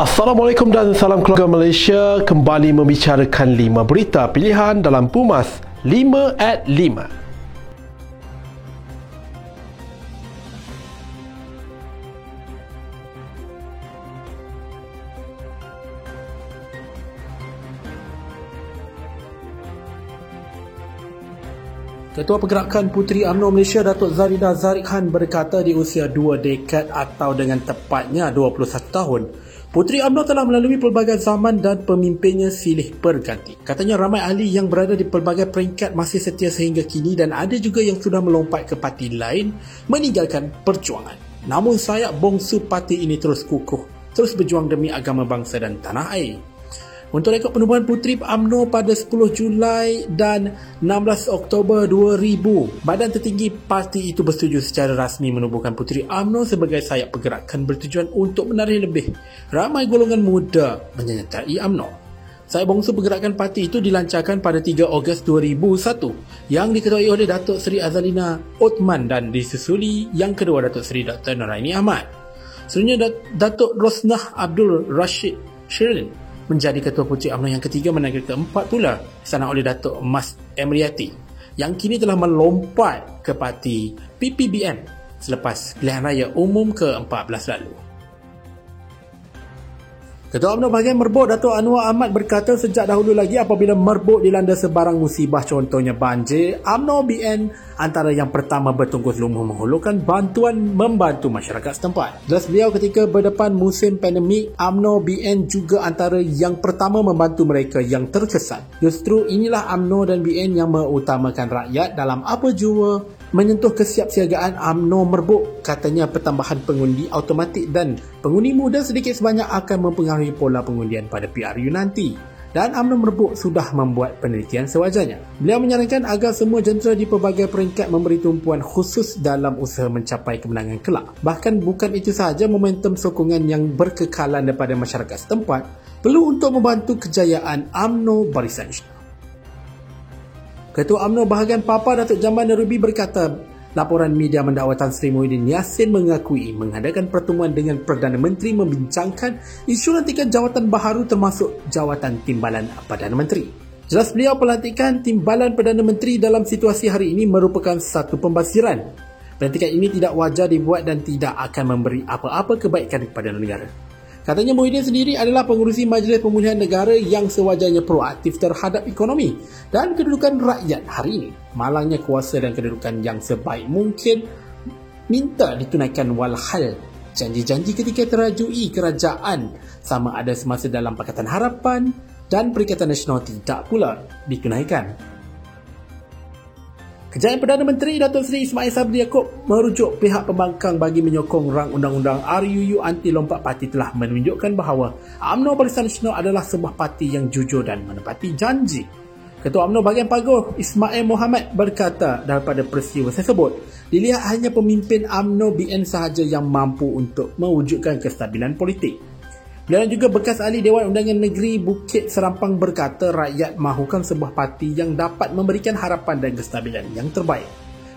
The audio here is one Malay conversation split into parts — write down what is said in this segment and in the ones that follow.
Assalamualaikum dan salam keluarga Malaysia. Kembali membicarakan 5 berita pilihan dalam Pumas 5 at 5 Ketua Pergerakan Puteri UMNO Malaysia Datuk Zarida Zarik Khan berkata di usia dua dekad atau dengan tepatnya 21 tahun, Puteri UMNO telah melalui pelbagai zaman dan pemimpinnya silih berganti. Katanya ramai ahli yang berada di pelbagai peringkat masih setia sehingga kini dan ada juga yang sudah melompat ke parti lain meninggalkan perjuangan. Namun saya bongsu parti ini terus kukuh, terus berjuang demi agama bangsa dan tanah air. Untuk rekod penubuhan Puteri UMNO pada 10 Julai dan 16 Oktober 2000, badan tertinggi parti itu bersetuju secara rasmi menubuhkan Puteri UMNO sebagai sayap pergerakan bertujuan untuk menarik lebih ramai golongan muda menyertai UMNO. Saya bongsu pergerakan parti itu dilancarkan pada 3 Ogos 2001 yang diketuai oleh Datuk Seri Azalina Othman dan disusuli yang kedua Datuk Seri Dr. Naraini Ahmad. Selanjutnya Datuk Rosnah Abdul Rashid Shirin menjadi Ketua Puteri UMNO yang ketiga dan keempat pula disana oleh Datuk Mas Emriati yang kini telah melompat ke parti PPBM selepas pilihan raya umum ke-14 lalu. Ketua UMNO bahagian Merbuk Datuk Anwar Ahmad berkata sejak dahulu lagi apabila Merbuk dilanda sebarang musibah contohnya banjir, UMNO BN antara yang pertama bertungkus lumbung menghulurkan bantuan membantu masyarakat setempat. Jelas beliau ketika berdepan musim pandemik, UMNO BN juga antara yang pertama membantu mereka yang terkesan. Justru inilah UMNO dan BN yang mengutamakan rakyat dalam apa jua menyentuh kesiapsiagaan UMNO merbuk katanya pertambahan pengundi automatik dan pengundi muda sedikit sebanyak akan mempengaruhi pola pengundian pada PRU nanti dan UMNO merbuk sudah membuat penelitian sewajarnya. Beliau menyarankan agar semua jentera di pelbagai peringkat memberi tumpuan khusus dalam usaha mencapai kemenangan kelak. Bahkan bukan itu sahaja momentum sokongan yang berkekalan daripada masyarakat setempat perlu untuk membantu kejayaan UMNO Barisan Nasional. Ketua UMNO bahagian Papa Datuk Jamal Nerubi berkata, laporan media mendakwa Tan Sri Muhyiddin Yassin mengakui mengadakan pertemuan dengan Perdana Menteri membincangkan isu lantikan jawatan baharu termasuk jawatan timbalan Perdana Menteri. Jelas beliau pelantikan timbalan Perdana Menteri dalam situasi hari ini merupakan satu pembasiran. Pelantikan ini tidak wajar dibuat dan tidak akan memberi apa-apa kebaikan kepada negara. Katanya Muhyiddin sendiri adalah pengurusi Majlis Pemulihan Negara yang sewajarnya proaktif terhadap ekonomi dan kedudukan rakyat hari ini. Malangnya kuasa dan kedudukan yang sebaik mungkin minta ditunaikan walhal janji-janji ketika terajui kerajaan sama ada semasa dalam Pakatan Harapan dan Perikatan Nasional tidak pula ditunaikan. Kejayaan Perdana Menteri Datuk Seri Ismail Sabri Yaakob merujuk pihak pembangkang bagi menyokong rang undang-undang RUU anti lompat parti telah menunjukkan bahawa UMNO Barisan Nasional adalah sebuah parti yang jujur dan menepati janji. Ketua UMNO bahagian Pagoh Ismail Mohamad berkata daripada peristiwa tersebut, dilihat hanya pemimpin UMNO BN sahaja yang mampu untuk mewujudkan kestabilan politik. Dan juga bekas ahli Dewan Undangan Negeri Bukit Serampang berkata rakyat mahukan sebuah parti yang dapat memberikan harapan dan kestabilan yang terbaik.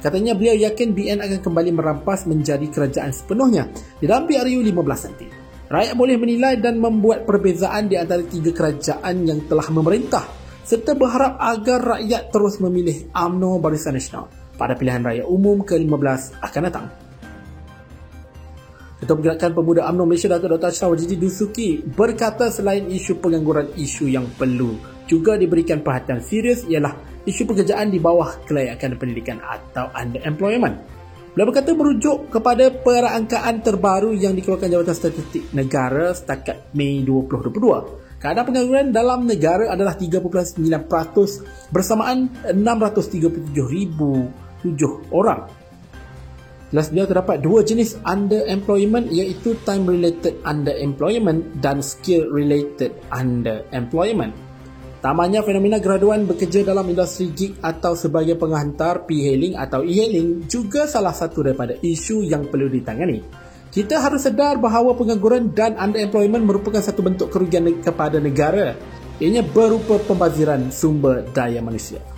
Katanya beliau yakin BN akan kembali merampas menjadi kerajaan sepenuhnya di dalam PRU 15 nanti. Rakyat boleh menilai dan membuat perbezaan di antara tiga kerajaan yang telah memerintah serta berharap agar rakyat terus memilih UMNO Barisan Nasional pada pilihan raya umum ke-15 akan datang. Ketua Pergerakan Pemuda UMNO Malaysia Datuk Dr. Ashraf Wajidi Dusuki berkata selain isu pengangguran isu yang perlu juga diberikan perhatian serius ialah isu pekerjaan di bawah kelayakan pendidikan atau underemployment. Beliau berkata merujuk kepada perangkaan terbaru yang dikeluarkan Jabatan Statistik Negara setakat Mei 2022. Keadaan pengangguran dalam negara adalah 3.9% bersamaan 637,007 orang Jelas beliau terdapat dua jenis underemployment iaitu time related underemployment dan skill related underemployment. Tamanya fenomena graduan bekerja dalam industri gig atau sebagai penghantar p-hailing atau e-hailing juga salah satu daripada isu yang perlu ditangani. Kita harus sedar bahawa pengangguran dan underemployment merupakan satu bentuk kerugian kepada negara. Ianya berupa pembaziran sumber daya manusia.